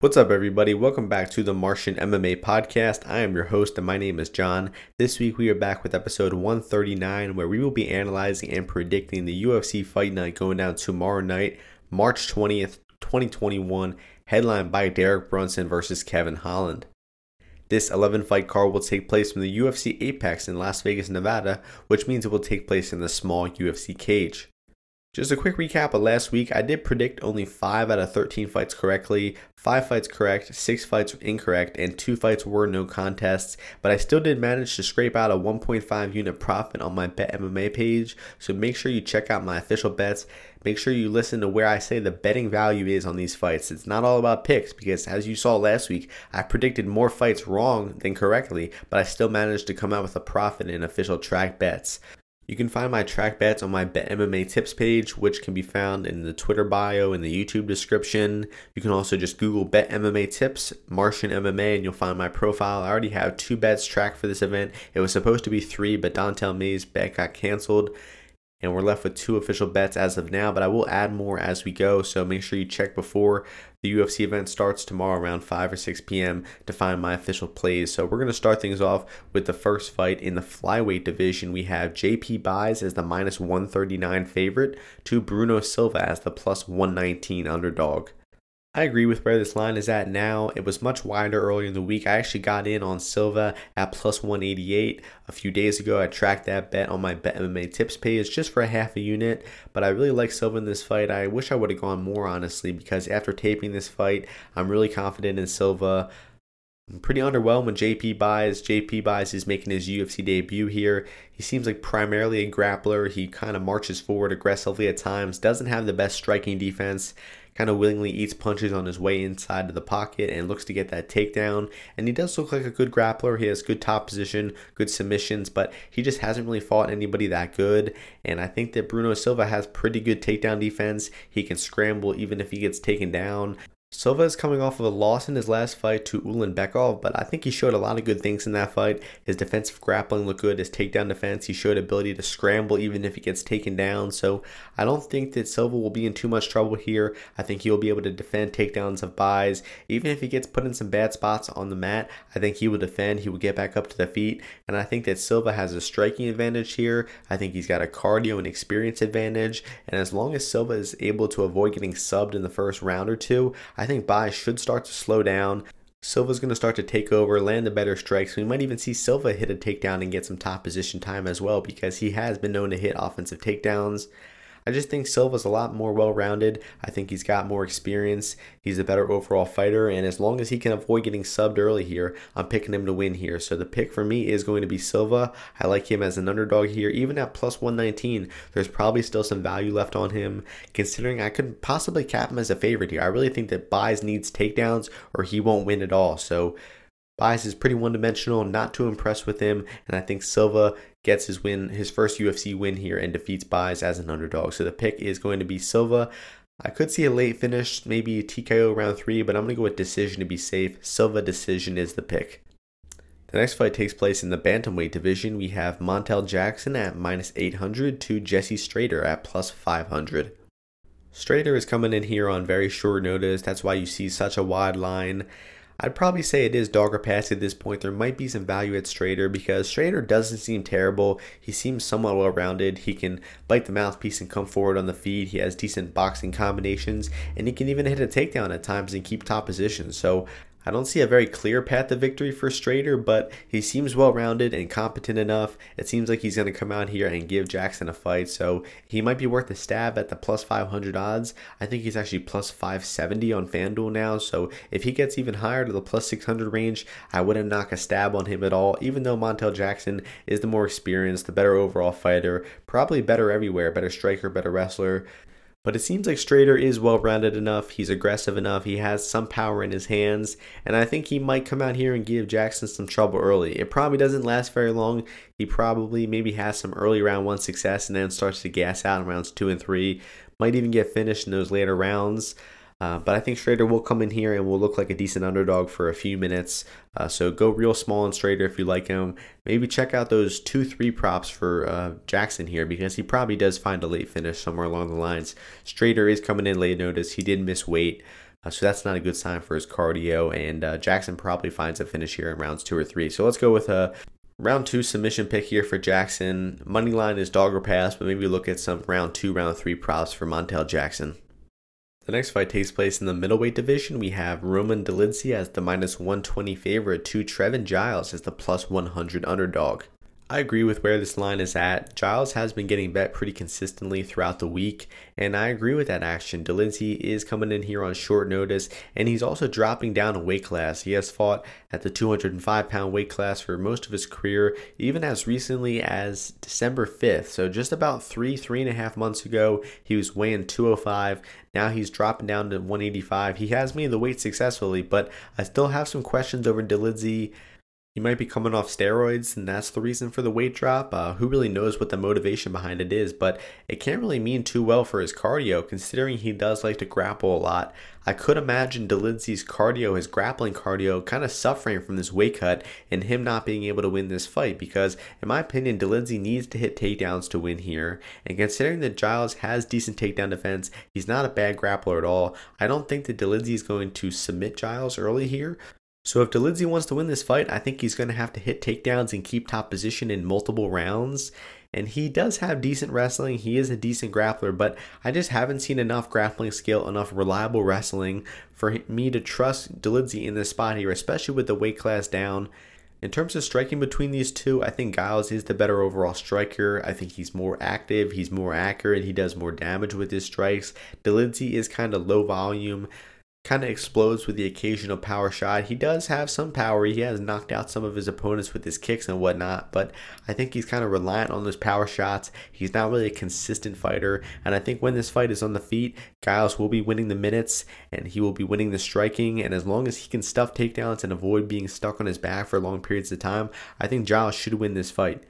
What's up, everybody? Welcome back to the Martian MMA podcast. I am your host, and my name is John. This week, we are back with episode 139, where we will be analyzing and predicting the UFC fight night going down tomorrow night, March 20th, 2021, headlined by Derek Brunson versus Kevin Holland. This 11 fight card will take place from the UFC Apex in Las Vegas, Nevada, which means it will take place in the small UFC cage. Just a quick recap of last week. I did predict only 5 out of 13 fights correctly, 5 fights correct, 6 fights incorrect, and 2 fights were no contests. But I still did manage to scrape out a 1.5 unit profit on my Bet MMA page. So make sure you check out my official bets. Make sure you listen to where I say the betting value is on these fights. It's not all about picks because, as you saw last week, I predicted more fights wrong than correctly, but I still managed to come out with a profit in official track bets. You can find my track bets on my Bet MMA tips page, which can be found in the Twitter bio and the YouTube description. You can also just Google Bet MMA tips, Martian MMA, and you'll find my profile. I already have two bets tracked for this event. It was supposed to be three, but Don'Tale Mayes' bet got canceled and we're left with two official bets as of now, but I will add more as we go. So make sure you check before the UFC event starts tomorrow around 5 or 6 p.m. to find my official plays. So we're going to start things off with the first fight in the flyweight division. We have JP Buys as the minus 139 favorite to Bruno Silva as the plus 119 underdog. I agree with where this line is at now. It was much wider earlier in the week. I actually got in on Silva at plus 188 a few days ago. I tracked that bet on my Bet MMA tips page just for a half a unit, but I really like Silva in this fight. I wish I would have gone more honestly because after taping this fight, I'm really confident in Silva. Pretty underwhelmed when JP Buys. JP Buys is making his UFC debut here. He seems like primarily a grappler. He kind of marches forward aggressively at times, doesn't have the best striking defense kind of willingly eats punches on his way inside of the pocket and looks to get that takedown. And he does look like a good grappler. He has good top position, good submissions, but he just hasn't really fought anybody that good. And I think that Bruno Silva has pretty good takedown defense. He can scramble even if he gets taken down. Silva is coming off of a loss in his last fight to Ulanbekov, but I think he showed a lot of good things in that fight. His defensive grappling looked good, his takedown defense, he showed ability to scramble even if he gets taken down. So I don't think that Silva will be in too much trouble here. I think he'll be able to defend takedowns of Buys. Even if he gets put in some bad spots on the mat, I think he will defend, he will get back up to the feet. And I think that Silva has a striking advantage here. I think he's got a cardio and experience advantage. And as long as Silva is able to avoid getting subbed in the first round or two, I think Buys should start to slow down. Silva's going to start to take over, land the better strikes. We might even see Silva hit a takedown and get some top position time as well because he has been known to hit offensive takedowns. I just think Silva's a lot more well rounded. I think he's got more experience. He's a better overall fighter. And as long as he can avoid getting subbed early here, I'm picking him to win here. So the pick for me is going to be Silva. I like him as an underdog here. Even at plus 119, there's probably still some value left on him, considering I could possibly cap him as a favorite here. I really think that Buys needs takedowns or he won't win at all. So Buys is pretty one dimensional, not too impressed with him, and I think Silva gets his win, his first UFC win here, and defeats Buys as an underdog. So the pick is going to be Silva. I could see a late finish, maybe TKO round three, but I'm going to go with decision to be safe. Silva decision is the pick. The next fight takes place in the bantamweight division. We have Montel Jackson at minus 800 to Jesse Strader at plus 500. Strader is coming in here on very short notice. That's why you see such a wide line. I'd probably say it is dogger pass at this point. There might be some value at Strader because Strader doesn't seem terrible. He seems somewhat well rounded. He can bite the mouthpiece and come forward on the feed. He has decent boxing combinations and he can even hit a takedown at times and keep top position. So I don't see a very clear path to victory for Strader, but he seems well rounded and competent enough. It seems like he's going to come out here and give Jackson a fight, so he might be worth a stab at the plus 500 odds. I think he's actually plus 570 on FanDuel now, so if he gets even higher to the plus 600 range, I wouldn't knock a stab on him at all, even though Montel Jackson is the more experienced, the better overall fighter, probably better everywhere, better striker, better wrestler. But it seems like Strader is well rounded enough. He's aggressive enough. He has some power in his hands. And I think he might come out here and give Jackson some trouble early. It probably doesn't last very long. He probably maybe has some early round one success and then starts to gas out in rounds two and three. Might even get finished in those later rounds. Uh, but I think Strader will come in here and will look like a decent underdog for a few minutes. Uh, so go real small on Strader if you like him. Maybe check out those two three props for uh, Jackson here because he probably does find a late finish somewhere along the lines. Strader is coming in late notice. He did miss weight. Uh, so that's not a good sign for his cardio. And uh, Jackson probably finds a finish here in rounds two or three. So let's go with a round two submission pick here for Jackson. Money line is dog or pass, but maybe look at some round two, round three props for Montel Jackson. The next fight takes place in the middleweight division. We have Roman Dolidze as the minus 120 favorite to Trevin Giles as the plus 100 underdog. I agree with where this line is at. Giles has been getting bet pretty consistently throughout the week, and I agree with that action. Dolidze is coming in here on short notice, and he's also dropping down a weight class. He has fought at the 205 pound weight class for most of his career, even as recently as December 5th. So just about three, three and a half months ago, he was weighing 205. Now he's dropping down to 185. He has made the weight successfully, but I still have some questions over Dolidze he might be coming off steroids, and that's the reason for the weight drop. Uh, who really knows what the motivation behind it is? But it can't really mean too well for his cardio, considering he does like to grapple a lot. I could imagine Dolidze's cardio, his grappling cardio, kind of suffering from this weight cut and him not being able to win this fight because, in my opinion, Dolidze needs to hit takedowns to win here. And considering that Giles has decent takedown defense, he's not a bad grappler at all. I don't think that Dolidze is going to submit Giles early here, so if Dolidze wants to win this fight, I think he's going to have to hit takedowns and keep top position in multiple rounds. And he does have decent wrestling. He is a decent grappler, but I just haven't seen enough grappling skill, enough reliable wrestling for me to trust Dolidze in this spot here, especially with the weight class down. In terms of striking between these two, I think Giles is the better overall striker. I think he's more active, he's more accurate, he does more damage with his strikes. Dolidze is kind of low volume kind of explodes with the occasional power shot. He does have some power. He has knocked out some of his opponents with his kicks and whatnot, but I think he's kind of reliant on those power shots. He's not really a consistent fighter, and I think when this fight is on the feet, Giles will be winning the minutes and he will be winning the striking. And as long as he can stuff takedowns and avoid being stuck on his back for long periods of time, I think Giles should win this fight.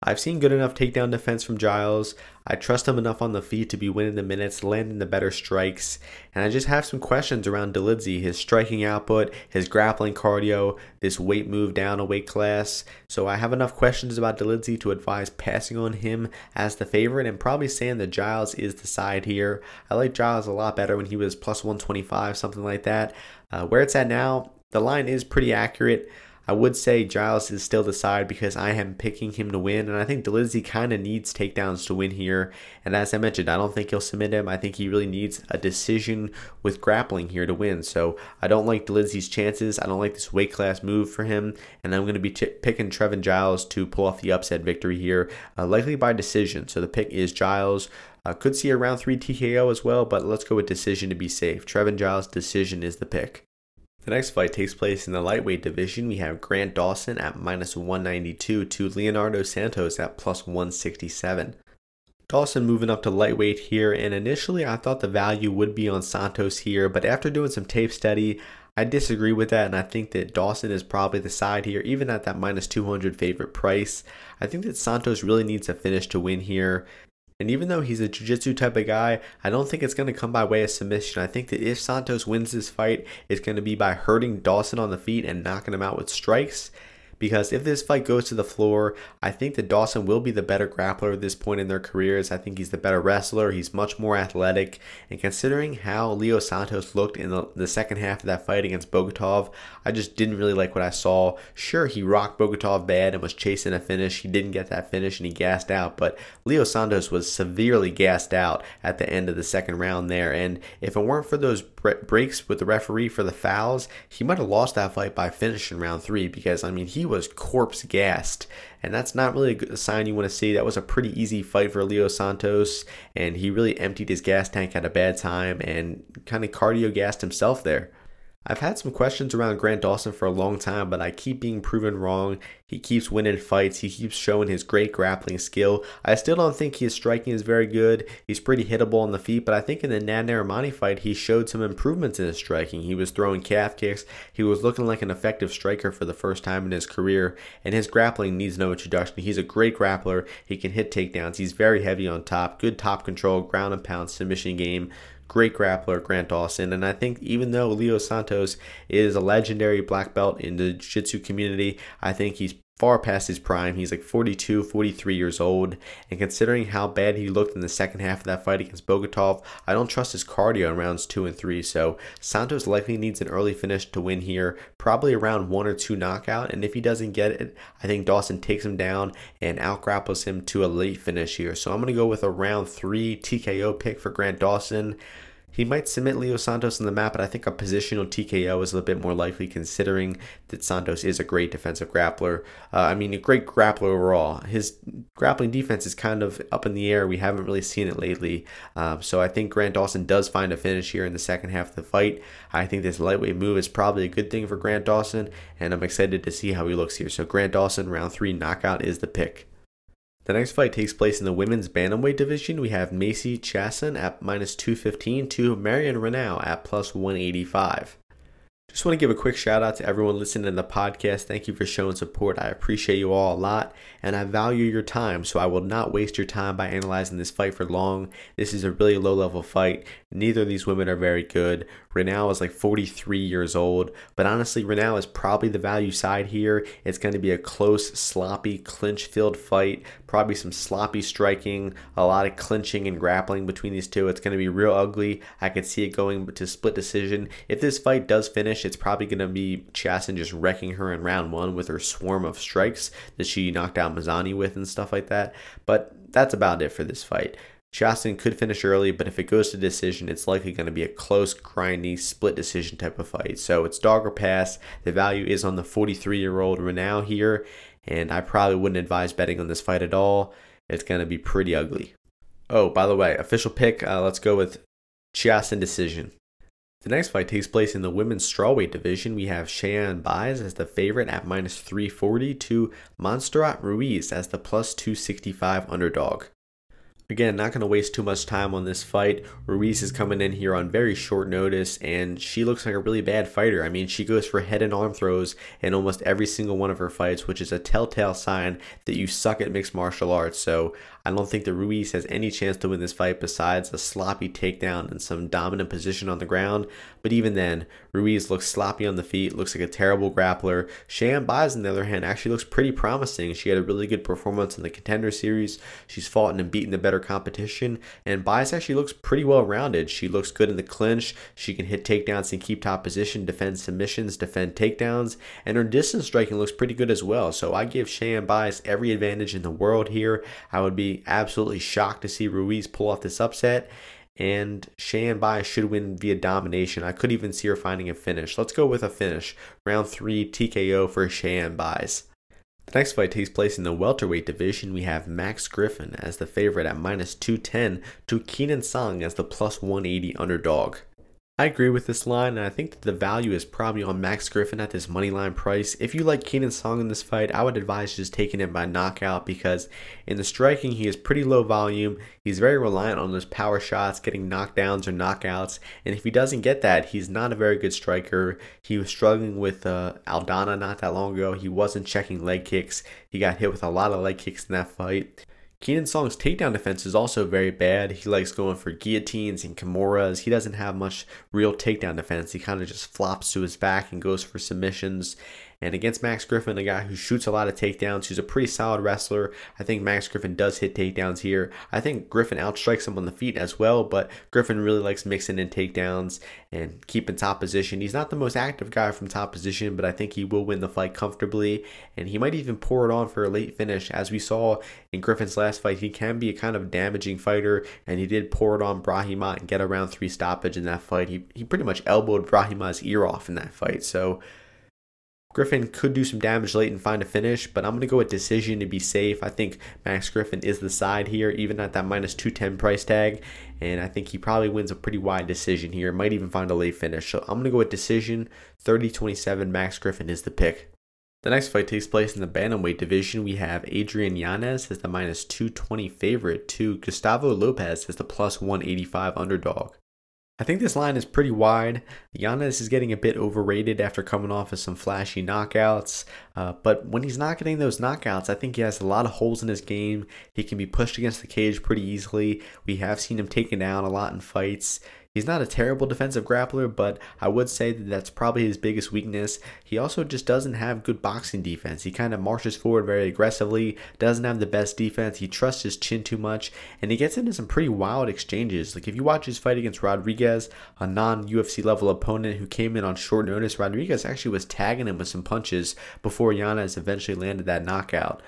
I've seen good enough takedown defense from Giles. I trust him enough on the feet to be winning the minutes, landing the better strikes. And I just have some questions around Dolidze, his striking output, his grappling cardio, this weight move down a weight class. So I have enough questions about Dolidze to advise passing on him as the favorite and probably saying that Giles is the side here. I like Giles a lot better when he was plus 125, something like that. Uh, where it's at now, the line is pretty accurate. I would say Giles is still the side because I am picking him to win, and I think Dolidze kind of needs takedowns to win here. And as I mentioned, I don't think he'll submit him. I think he really needs a decision with grappling here to win. So I don't like Dolidze's chances. I don't like this weight class move for him, and I'm going to be t- picking Trevin Giles to pull off the upset victory here, uh, likely by decision. So the pick is Giles. Uh, could see a round three TKO as well, but let's go with decision to be safe. Trevin Giles' decision is the pick. The next fight takes place in the lightweight division. We have Grant Dawson at minus 192 to Leonardo Santos at plus 167. Dawson moving up to lightweight here, and initially I thought the value would be on Santos here, but after doing some tape study, I disagree with that, and I think that Dawson is probably the side here, even at that minus 200 favorite price. I think that Santos really needs a finish to win here. And even though he's a jiu-jitsu type of guy, I don't think it's going to come by way of submission. I think that if Santos wins this fight, it's going to be by hurting Dawson on the feet and knocking him out with strikes because if this fight goes to the floor, I think that Dawson will be the better grappler at this point in their careers. I think he's the better wrestler. He's much more athletic. And considering how Leo Santos looked in the, the second half of that fight against Bogatov, I just didn't really like what I saw. Sure, he rocked Bogatov bad and was chasing a finish. He didn't get that finish and he gassed out, but Leo Santos was severely gassed out at the end of the second round there. And if it weren't for those breaks with the referee for the fouls, he might have lost that fight by finishing round three because, I mean, he was corpse gassed. And that's not really a sign you want to see. That was a pretty easy fight for Leo Santos, and he really emptied his gas tank at a bad time and kind of cardio gassed himself there. I've had some questions around Grant Dawson for a long time, but I keep being proven wrong. He keeps winning fights. He keeps showing his great grappling skill. I still don't think his striking is very good. He's pretty hittable on the feet, but I think in the Nad Narimani fight, he showed some improvements in his striking. He was throwing calf kicks. He was looking like an effective striker for the first time in his career, and his grappling needs no introduction. He's a great grappler. He can hit takedowns. He's very heavy on top, good top control, ground and pound submission game great grappler, Grant Dawson. And I think even though Leo Santos is a legendary black belt in the jiu jitsu community, I think he's far past his prime. He's like 42, 43 years old. And considering how bad he looked in the second half of that fight against Bogatov, I don't trust his cardio in rounds two and three. So Santos likely needs an early finish to win here, probably around one or two knockout. And if he doesn't get it, I think Dawson takes him down and outgrapples him to a late finish here. So I'm going to go with a round three TKO pick for Grant Dawson. He might submit Leo Santos on the map, but I think a positional TKO is a little bit more likely considering that Santos is a great defensive grappler. Uh, I mean, a great grappler overall. His grappling defense is kind of up in the air. We haven't really seen it lately. Um, so I think Grant Dawson does find a finish here in the second half of the fight. I think this lightweight move is probably a good thing for Grant Dawson, and I'm excited to see how he looks here. So Grant Dawson, round three knockout is the pick. The next fight takes place in the women's bantamweight division. We have Macy Chiasson at minus 215 to Marion Reneau at plus 185. Just want to give a quick shout out to everyone listening to the podcast. Thank you for showing support. I appreciate you all a lot and I value your time, so I will not waste your time by analyzing this fight for long. This is a really low level fight. Neither of these women are very good. Reneau is like 43 years old, but honestly, Reneau is probably the value side here. It's going to be a close, sloppy, clinch filled fight. Probably some sloppy striking, a lot of clinching and grappling between these two. It's going to be real ugly. I could see it going to split decision. If this fight does finish, it's probably going to be Chiasson just wrecking her in round one with her swarm of strikes that she knocked out Mazany with and stuff like that. But that's about it for this fight. Chiasson could finish early, but if it goes to decision, it's likely going to be a close, grindy, split decision type of fight. So it's dog or pass. The value is on the 43 year old Reneau here, and I probably wouldn't advise betting on this fight at all. It's going to be pretty ugly. Oh, by the way, official pick, uh, let's go with Chiasson decision. The next fight takes place in the women's strawweight division. We have Cheyanne Buys as the favorite at minus 340 to Montserrat Ruiz as the plus 265 underdog. Again, not going to waste too much time on this fight. Ruiz is coming in here on very short notice, and she looks like a really bad fighter. I mean, she goes for head and arm throws in almost every single one of her fights, which is a telltale sign that you suck at mixed martial arts. So I don't think that Ruiz has any chance to win this fight besides a sloppy takedown and some dominant position on the ground. But even then, Ruiz looks sloppy on the feet, looks like a terrible grappler. Cheyanne Buys, on the other hand, actually looks pretty promising. She had a really good performance in the contender series. She's fought and beaten the better competition, and Buys actually looks pretty well rounded. She looks good in the clinch. She can hit takedowns and keep top position, defend submissions, defend takedowns, and her distance striking looks pretty good as well. So I give Cheyanne Buys every advantage in the world here. I would be absolutely shocked to see Ruiz pull off this upset. And Cheyanne Buys should win via domination. I could even see her finding a finish. Let's go with a finish. Round three TKO for Cheyanne Buys. The next fight takes place in the welterweight division. We have Max Griffin as the favorite at minus 210 to Keenan Song as the plus 180 underdog. I agree with this line, and I think that the value is probably on Max Griffin at this money line price. If you like Keenan Song in this fight, I would advise just taking him by knockout because in the striking, he is pretty low volume. He's very reliant on those power shots, getting knockdowns or knockouts, and if he doesn't get that, he's not a very good striker. He was struggling with uh, Aldana not that long ago. He wasn't checking leg kicks. He got hit with a lot of leg kicks in that fight. Keenan Song's takedown defense is also very bad. He likes going for guillotines and kimuras. He doesn't have much real takedown defense. He kind of just flops to his back and goes for submissions. And against Max Griffin, a guy who shoots a lot of takedowns, who's a pretty solid wrestler, I think Max Griffin does hit takedowns here. I think Griffin outstrikes him on the feet as well, but Griffin really likes mixing in takedowns and keeping top position. He's not the most active guy from top position, but I think he will win the fight comfortably, and he might even pour it on for a late finish. As we saw in Griffin's last fight, he can be a kind of damaging fighter, and he did pour it on Brahima and get around three stoppage in that fight. He, he pretty much elbowed Brahima's ear off in that fight, so Griffin could do some damage late and find a finish, but I'm going to go with decision to be safe. I think Max Griffin is the side here, even at that minus 210 price tag, and I think he probably wins a pretty wide decision here. Might even find a late finish. So I'm going to go with decision 30 27. Max Griffin is the pick. The next fight takes place in the bantamweight division. We have Adrian Yanez as the minus 220 favorite to Gustavo Lopez as the plus 185 underdog. I think this line is pretty wide. Yanez is getting a bit overrated after coming off of some flashy knockouts. Uh, but when he's not getting those knockouts, I think he has a lot of holes in his game. He can be pushed against the cage pretty easily. We have seen him taken down a lot in fights. He's not a terrible defensive grappler, but I would say that that's probably his biggest weakness. He also just doesn't have good boxing defense. He kind of marches forward very aggressively, doesn't have the best defense. He trusts his chin too much, and he gets into some pretty wild exchanges. Like if you watch his fight against Rodriguez, a non UFC level opponent who came in on short notice, Rodriguez actually was tagging him with some punches before Yanez eventually landed that knockout.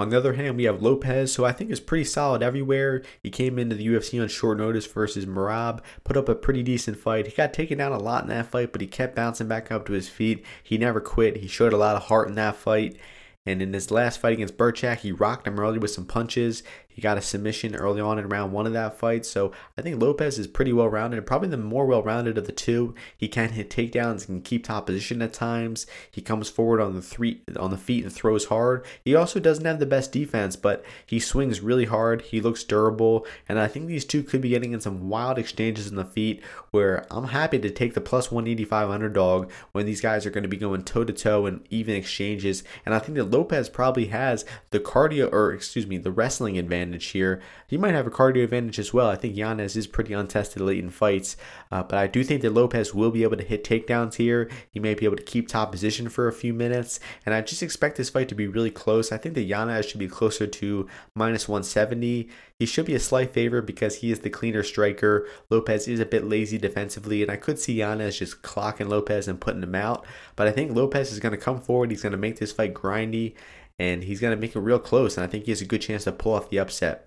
On the other hand, we have Lopez, who I think is pretty solid everywhere. He came into the UFC on short notice versus Merab, put up a pretty decent fight. He got taken down a lot in that fight, but he kept bouncing back up to his feet. He never quit. He showed a lot of heart in that fight. And in his last fight against Birchak, he rocked him early with some punches. He got a submission early on in round one of that fight. So I think Lopez is pretty well rounded, probably the more well rounded of the two. He can hit takedowns, can keep top position at times. He comes forward on the three on the feet and throws hard. He also doesn't have the best defense, but he swings really hard. He looks durable, and I think these two could be getting in some wild exchanges in the feet. Where I'm happy to take the plus 185 underdog when these guys are going to be going toe to toe and even exchanges. And I think that Lopez probably has the cardio, or excuse me, the wrestling advantage advantage here. He might have a cardio advantage as well. I think Yanez is pretty untested late in fights, uh, but I do think that Lopez will be able to hit takedowns here. He may be able to keep top position for a few minutes, and I just expect this fight to be really close. I think that Yanez should be closer to minus 170. He should be a slight favorite because he is the cleaner striker. Lopez is a bit lazy defensively, and I could see Yanez just clocking Lopez and putting him out. But I think Lopez is going to come forward. He's going to make this fight grindy, and he's going to make it real close. And I think he has a good chance to pull off the upset.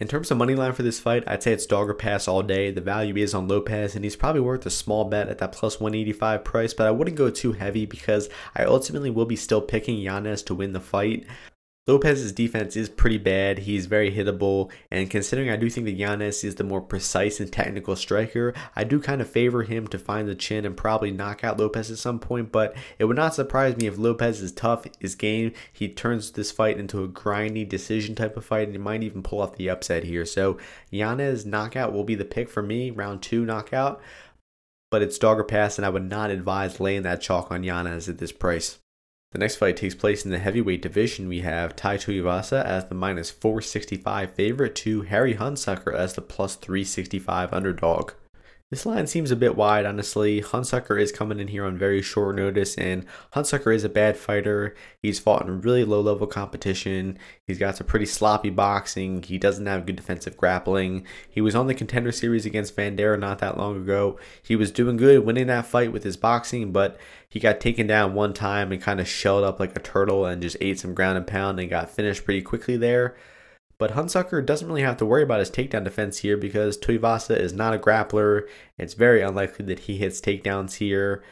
In terms of money line for this fight, I'd say it's dog or pass all day. The value is on Lopez, and he's probably worth a small bet at that plus 185 price, but I wouldn't go too heavy because I ultimately will be still picking Yanez to win the fight. Lopez's defense is pretty bad. He's very hittable, and considering I do think that Yanez is the more precise and technical striker, I do kind of favor him to find the chin and probably knock out Lopez at some point. But it would not surprise me if Lopez is tough, his game, he turns this fight into a grindy decision type of fight, and he might even pull off the upset here. So Yanez knockout will be the pick for me, round two knockout. But it's dog or pass, and I would not advise laying that chalk on Yanez at this price. The next fight takes place in the heavyweight division. We have Tai Tuivasa as the minus 465 favorite to Harry Hunsucker as the plus 365 underdog. This line seems a bit wide, honestly. Hunsucker is coming in here on very short notice, and Hunsucker is a bad fighter. He's fought in really low level competition. He's got some pretty sloppy boxing. He doesn't have good defensive grappling. He was on the contender series against Vanderaa not that long ago. He was doing good winning that fight with his boxing, but he got taken down one time and kind of shelled up like a turtle and just ate some ground and pound and got finished pretty quickly there. But Hunsucker doesn't really have to worry about his takedown defense here because Tuivasa is not a grappler. It's very unlikely that he hits takedowns here.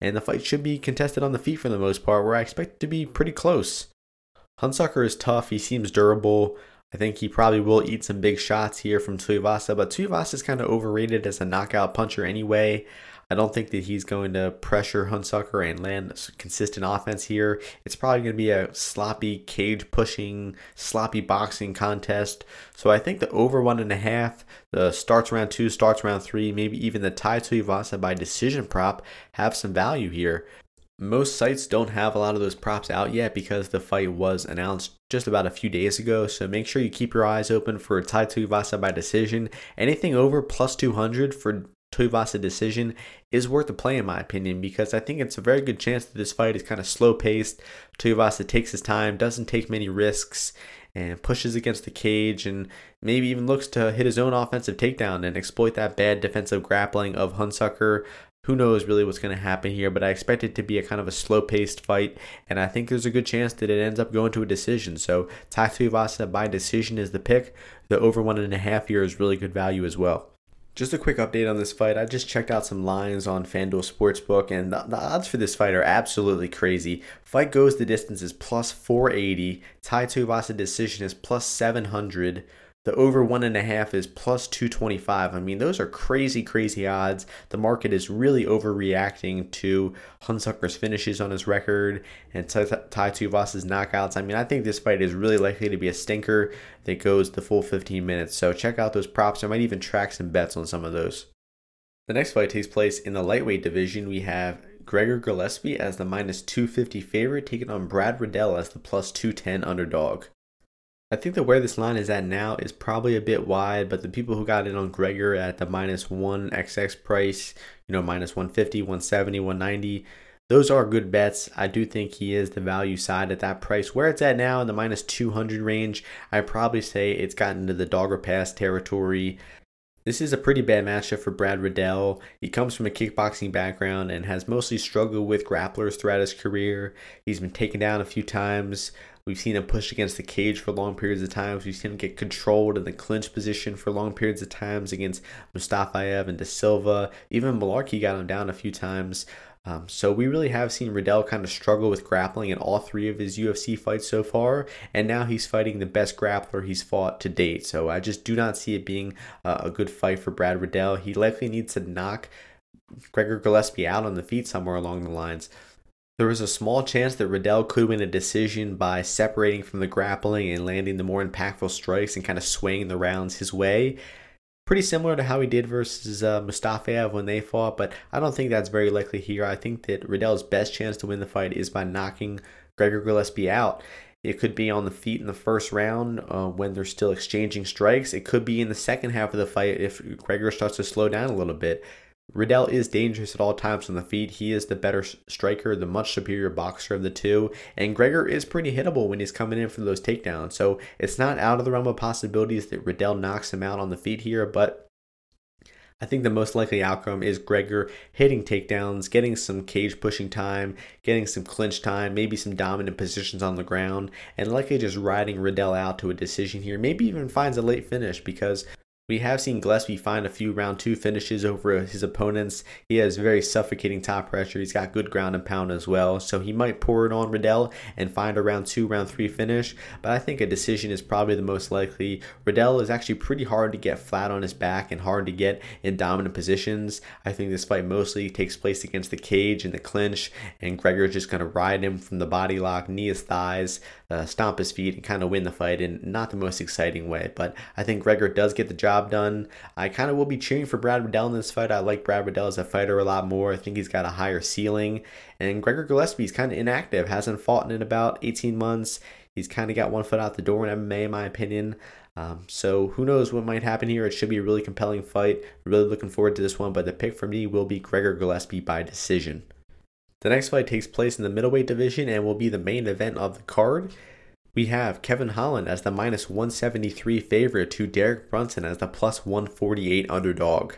And the fight should be contested on the feet for the most part, where I expect it to be pretty close. Hunsucker is tough. He seems durable. I think he probably will eat some big shots here from Tuivasa, but Tuivasa is kind of overrated as a knockout puncher anyway. I don't think that he's going to pressure Hunsucker and land consistent offense here. It's probably going to be a sloppy cage pushing, sloppy boxing contest. So I think the over one and a half, the starts round two, starts round three, maybe even the Tai to Tuivasa by decision prop have some value here. Most sites don't have a lot of those props out yet because the fight was announced just about a few days ago. So make sure you keep your eyes open for Tai Tuivasa by decision. Anything over plus 200 for Tuivasa decision is worth a play in my opinion because I think it's a very good chance that this fight is kind of slow paced. Tuivasa takes his time, doesn't take many risks, and pushes against the cage and maybe even looks to hit his own offensive takedown and exploit that bad defensive grappling of Hunsucker. Who knows really what's going to happen here, but I expect it to be a kind of a slow paced fight, and I think there's a good chance that it ends up going to a decision. So, Tai Tuivasa by decision is the pick. The over one and a half here is really good value as well. Just a quick update on this fight. I just checked out some lines on FanDuel Sportsbook, and the, the, odds for this fight are absolutely crazy. Fight goes the distance is plus 480. Tai Tuivasa decision is plus 700. The over one and a half is plus 225. I mean, those are crazy, crazy odds. The market is really overreacting to Hunsucker's finishes on his record and Tai Tuivasa's knockouts. I mean, I think this fight is really likely to be a stinker that goes the full 15 minutes. So check out those props. I might even track some bets on some of those. The next fight takes place in the lightweight division. We have Gregor Gillespie as the minus 250 favorite, taking on Brad Riddell as the plus 210 underdog. I think that where this line is at now is probably a bit wide, but the people who got in on Gregor at the minus 1xx price, you know, minus 150, 170, 190, those are good bets. I do think he is the value side at that price. Where it's at now in the minus 200 range, I probably say it's gotten into the dog or pass territory. This is a pretty bad matchup for Brad Riddell. He comes from a kickboxing background and has mostly struggled with grapplers throughout his career. He's been taken down a few times. We've seen him push against the cage for long periods of times. We've seen him get controlled in the clinch position for long periods of times against Mustafayev and De Silva. Even Mullarkey got him down a few times. Um, so we really have seen Riddell kind of struggle with grappling in all three of his UFC fights so far, and now he's fighting the best grappler he's fought to date. So I just do not see it being a good fight for Brad Riddell. He likely needs to knock Gregor Gillespie out on the feet somewhere along the lines. There was a small chance that Riddell could win a decision by separating from the grappling and landing the more impactful strikes and kind of swaying the rounds his way. Pretty similar to how he did versus uh, when they fought, but I don't think that's very likely here. I think that Riddell's best chance to win the fight is by knocking Gregor Gillespie out. It could be on the feet in the first round uh, when they're still exchanging strikes. It could be in the second half of the fight if Gregor starts to slow down a little bit. Riddell is dangerous at all times on the feet. He is the better striker, the much superior boxer of the two. And Gregor is pretty hittable when he's coming in for those takedowns. So it's not out of the realm of possibilities that Riddell knocks him out on the feet here, but I think the most likely outcome is Gregor hitting takedowns, getting some cage pushing time, getting some clinch time, maybe some dominant positions on the ground, and likely just riding Riddell out to a decision here. Maybe even finds a late finish because we have seen Gillespie find a few round two finishes over his opponents. He has very suffocating top pressure. He's got good ground and pound as well. So he might pour it on Riddell and find a round two, round three finish. But I think a decision is probably the most likely. Riddell is actually pretty hard to get flat on his back and hard to get in dominant positions. I think this fight mostly takes place against the cage and the clinch. And Gregor's just going to ride him from the body lock, knee his thighs, uh, stomp his feet, and kind of win the fight in not the most exciting way. But I think Gregor does get the job done. I kind of will be cheering for Brad Riddell in this fight. I like Brad Riddell as a fighter a lot more. I think he's got a higher ceiling. And Gregor Gillespie is kind of inactive, hasn't fought in about 18 months. He's kind of got one foot out the door in MMA, in my opinion. Um, so who knows what might happen here? It should be a really compelling fight. Really looking forward to this one. But the pick for me will be Gregor Gillespie by decision. The next fight takes place in the middleweight division and will be the main event of the card. We have Kevin Holland as the minus 173 favorite to Derek Brunson as the plus 148 underdog.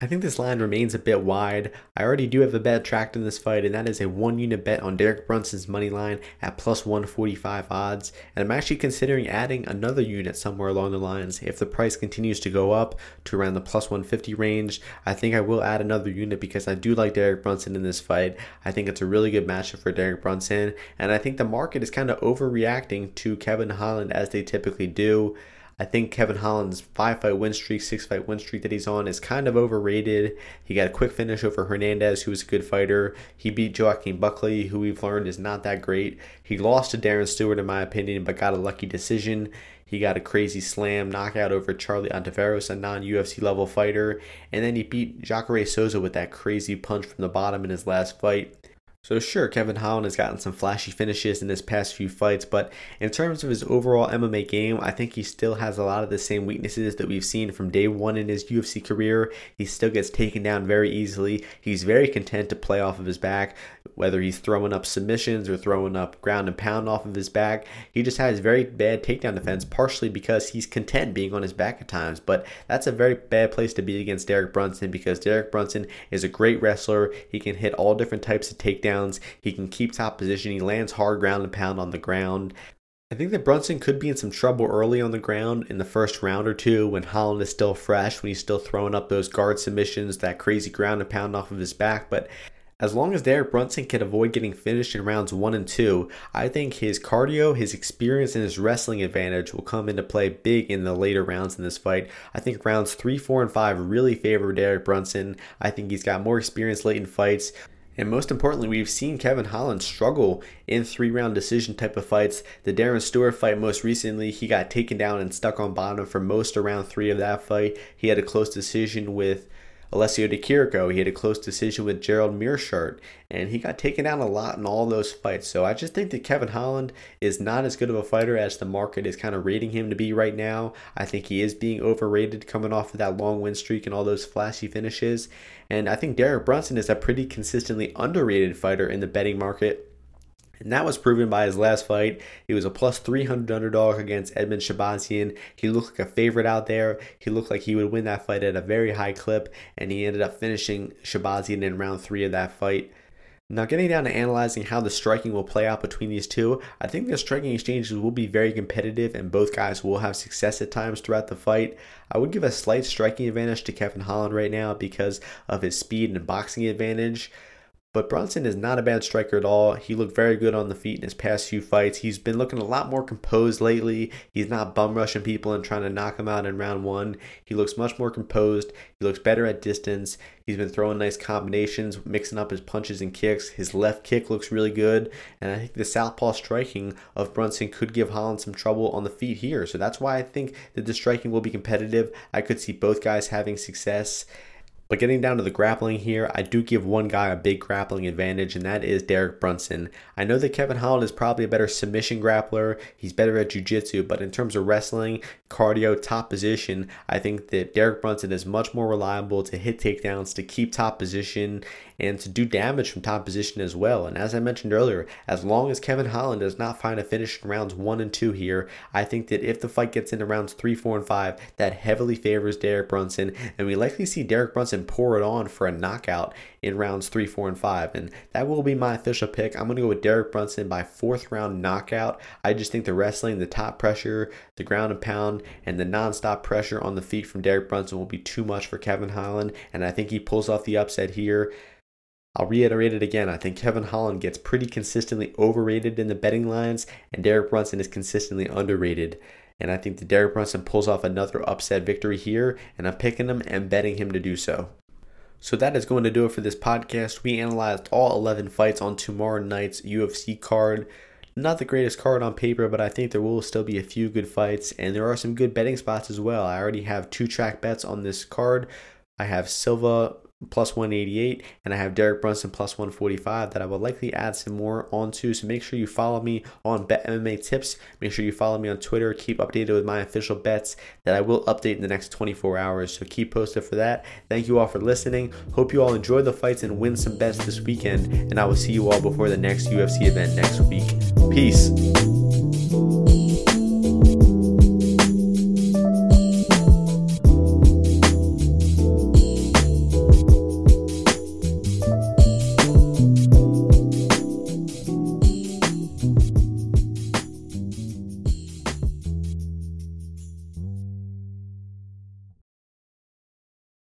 I think this line remains a bit wide. I already do have a bet tracked in this fight, and that is a one unit bet on Derek Brunson's money line at plus 145 odds. And I'm actually considering adding another unit somewhere along the lines. If the price continues to go up to around the plus 150 range, I think I will add another unit because I do like Derek Brunson in this fight. I think it's a really good matchup for Derek Brunson, and I think the market is kind of overreacting to Kevin Holland as they typically do. I think Kevin Holland's five fight win streak, six fight win streak that he's on is kind of overrated. He got a quick finish over Hernandez, who was a good fighter. He beat Joaquin Buckley, who we've learned is not that great. He lost to Darren Stewart, in my opinion, but got a lucky decision. He got a crazy slam knockout over Charlie Ontiveros, a non UFC level fighter. And then he beat Jacare Souza with that crazy punch from the bottom in his last fight. So sure, Kevin Holland has gotten some flashy finishes in his past few fights, but in terms of his overall MMA game, I think he still has a lot of the same weaknesses that we've seen from day one in his UFC career. He still gets taken down very easily. He's very content to play off of his back, whether he's throwing up submissions or throwing up ground and pound off of his back. He just has very bad takedown defense, partially because he's content being on his back at times. But that's a very bad place to be against Derek Brunson because Derek Brunson is a great wrestler. He can hit all different types of takedowns He can keep top position. He lands hard ground and pound on the ground. I think that Brunson could be in some trouble early on the ground in the first round or two when Holland is still fresh, when he's still throwing up those guard submissions, that crazy ground and pound off of his back. But as long as Derek Brunson can avoid getting finished in rounds one and two, I think his cardio, his experience, and his wrestling advantage will come into play big in the later rounds in this fight. I think rounds three, four, and five really favor Derek Brunson. I think he's got more experience late in fights. And most importantly, we've seen Kevin Holland struggle in three round decision type of fights. The Darren Stewart fight most recently, he got taken down and stuck on bottom for most around three of that fight. He had a close decision with Alessio De Chirico, he had a close decision with Gerald Meerschaert, and he got taken down a lot in all those fights. So I just think that Kevin Holland is not as good of a fighter as the market is kind of rating him to be right now. I think he is being overrated coming off of that long win streak and all those flashy finishes. And I think Derek Brunson is a pretty consistently underrated fighter in the betting market. And that was proven by his last fight. He was a plus 300 underdog against Edmen Shahbazyan. He looked like a favorite out there. He looked like he would win that fight at a very high clip, and he ended up finishing Shabazian in round three of that fight. Now, getting down to analyzing how the striking will play out between these two, I think the striking exchanges will be very competitive and both guys will have success at times throughout the fight. I would give a slight striking advantage to Kevin Holland right now because of his speed and boxing advantage. But Brunson is not a bad striker at all. He looked very good on the feet in his past few fights. He's been looking a lot more composed lately. He's not bum rushing people and trying to knock them out in round one. He looks much more composed. He looks better at distance. He's been throwing nice combinations, mixing up his punches and kicks. His left kick looks really good. And I think the southpaw striking of Brunson could give Holland some trouble on the feet here. So that's why I think that the striking will be competitive. I could see both guys having success. But getting down to the grappling here, I do give one guy a big grappling advantage, and that is Derek Brunson. I know that Kevin Holland is probably a better submission grappler, he's better at jiu-jitsu, but in terms of wrestling, cardio, top position, I think that Derek Brunson is much more reliable to hit takedowns, to keep top position, and to do damage from top position as well. And as I mentioned earlier, as long as Kevin Holland does not find a finish in rounds one and two here, I think that if the fight gets into rounds three, four, and five, that heavily favors Derek Brunson, and we likely see Derek Brunson pour it on for a knockout in rounds three, four, and five. And that will be my official pick. I'm going to go with Derek Brunson by fourth round knockout. I just think the wrestling, the top pressure, the ground and pound, and the nonstop pressure on the feet from Derek Brunson will be too much for Kevin Holland. And I think he pulls off the upset here. I'll reiterate it again. I think Kevin Holland gets pretty consistently overrated in the betting lines, and Derek Brunson is consistently underrated. And I think that Derek Brunson pulls off another upset victory here, and I'm picking him and betting him to do so. So that is going to do it for this podcast. We analyzed all 11 fights on tomorrow night's UFC card. Not the greatest card on paper, but I think there will still be a few good fights, and there are some good betting spots as well. I already have two track bets on this card. I have Silva plus 188 and I have Derek Brunson plus 145 that I will likely add some more onto. So make sure you follow me on Bet MMA Tips. Make sure you follow me on Twitter. Keep updated with my official bets that I will update in the next 24 hours. So keep posted for that. Thank you all for listening. Hope you all enjoy the fights and win some bets this weekend. And I will see you all before the next UFC event next week. Peace.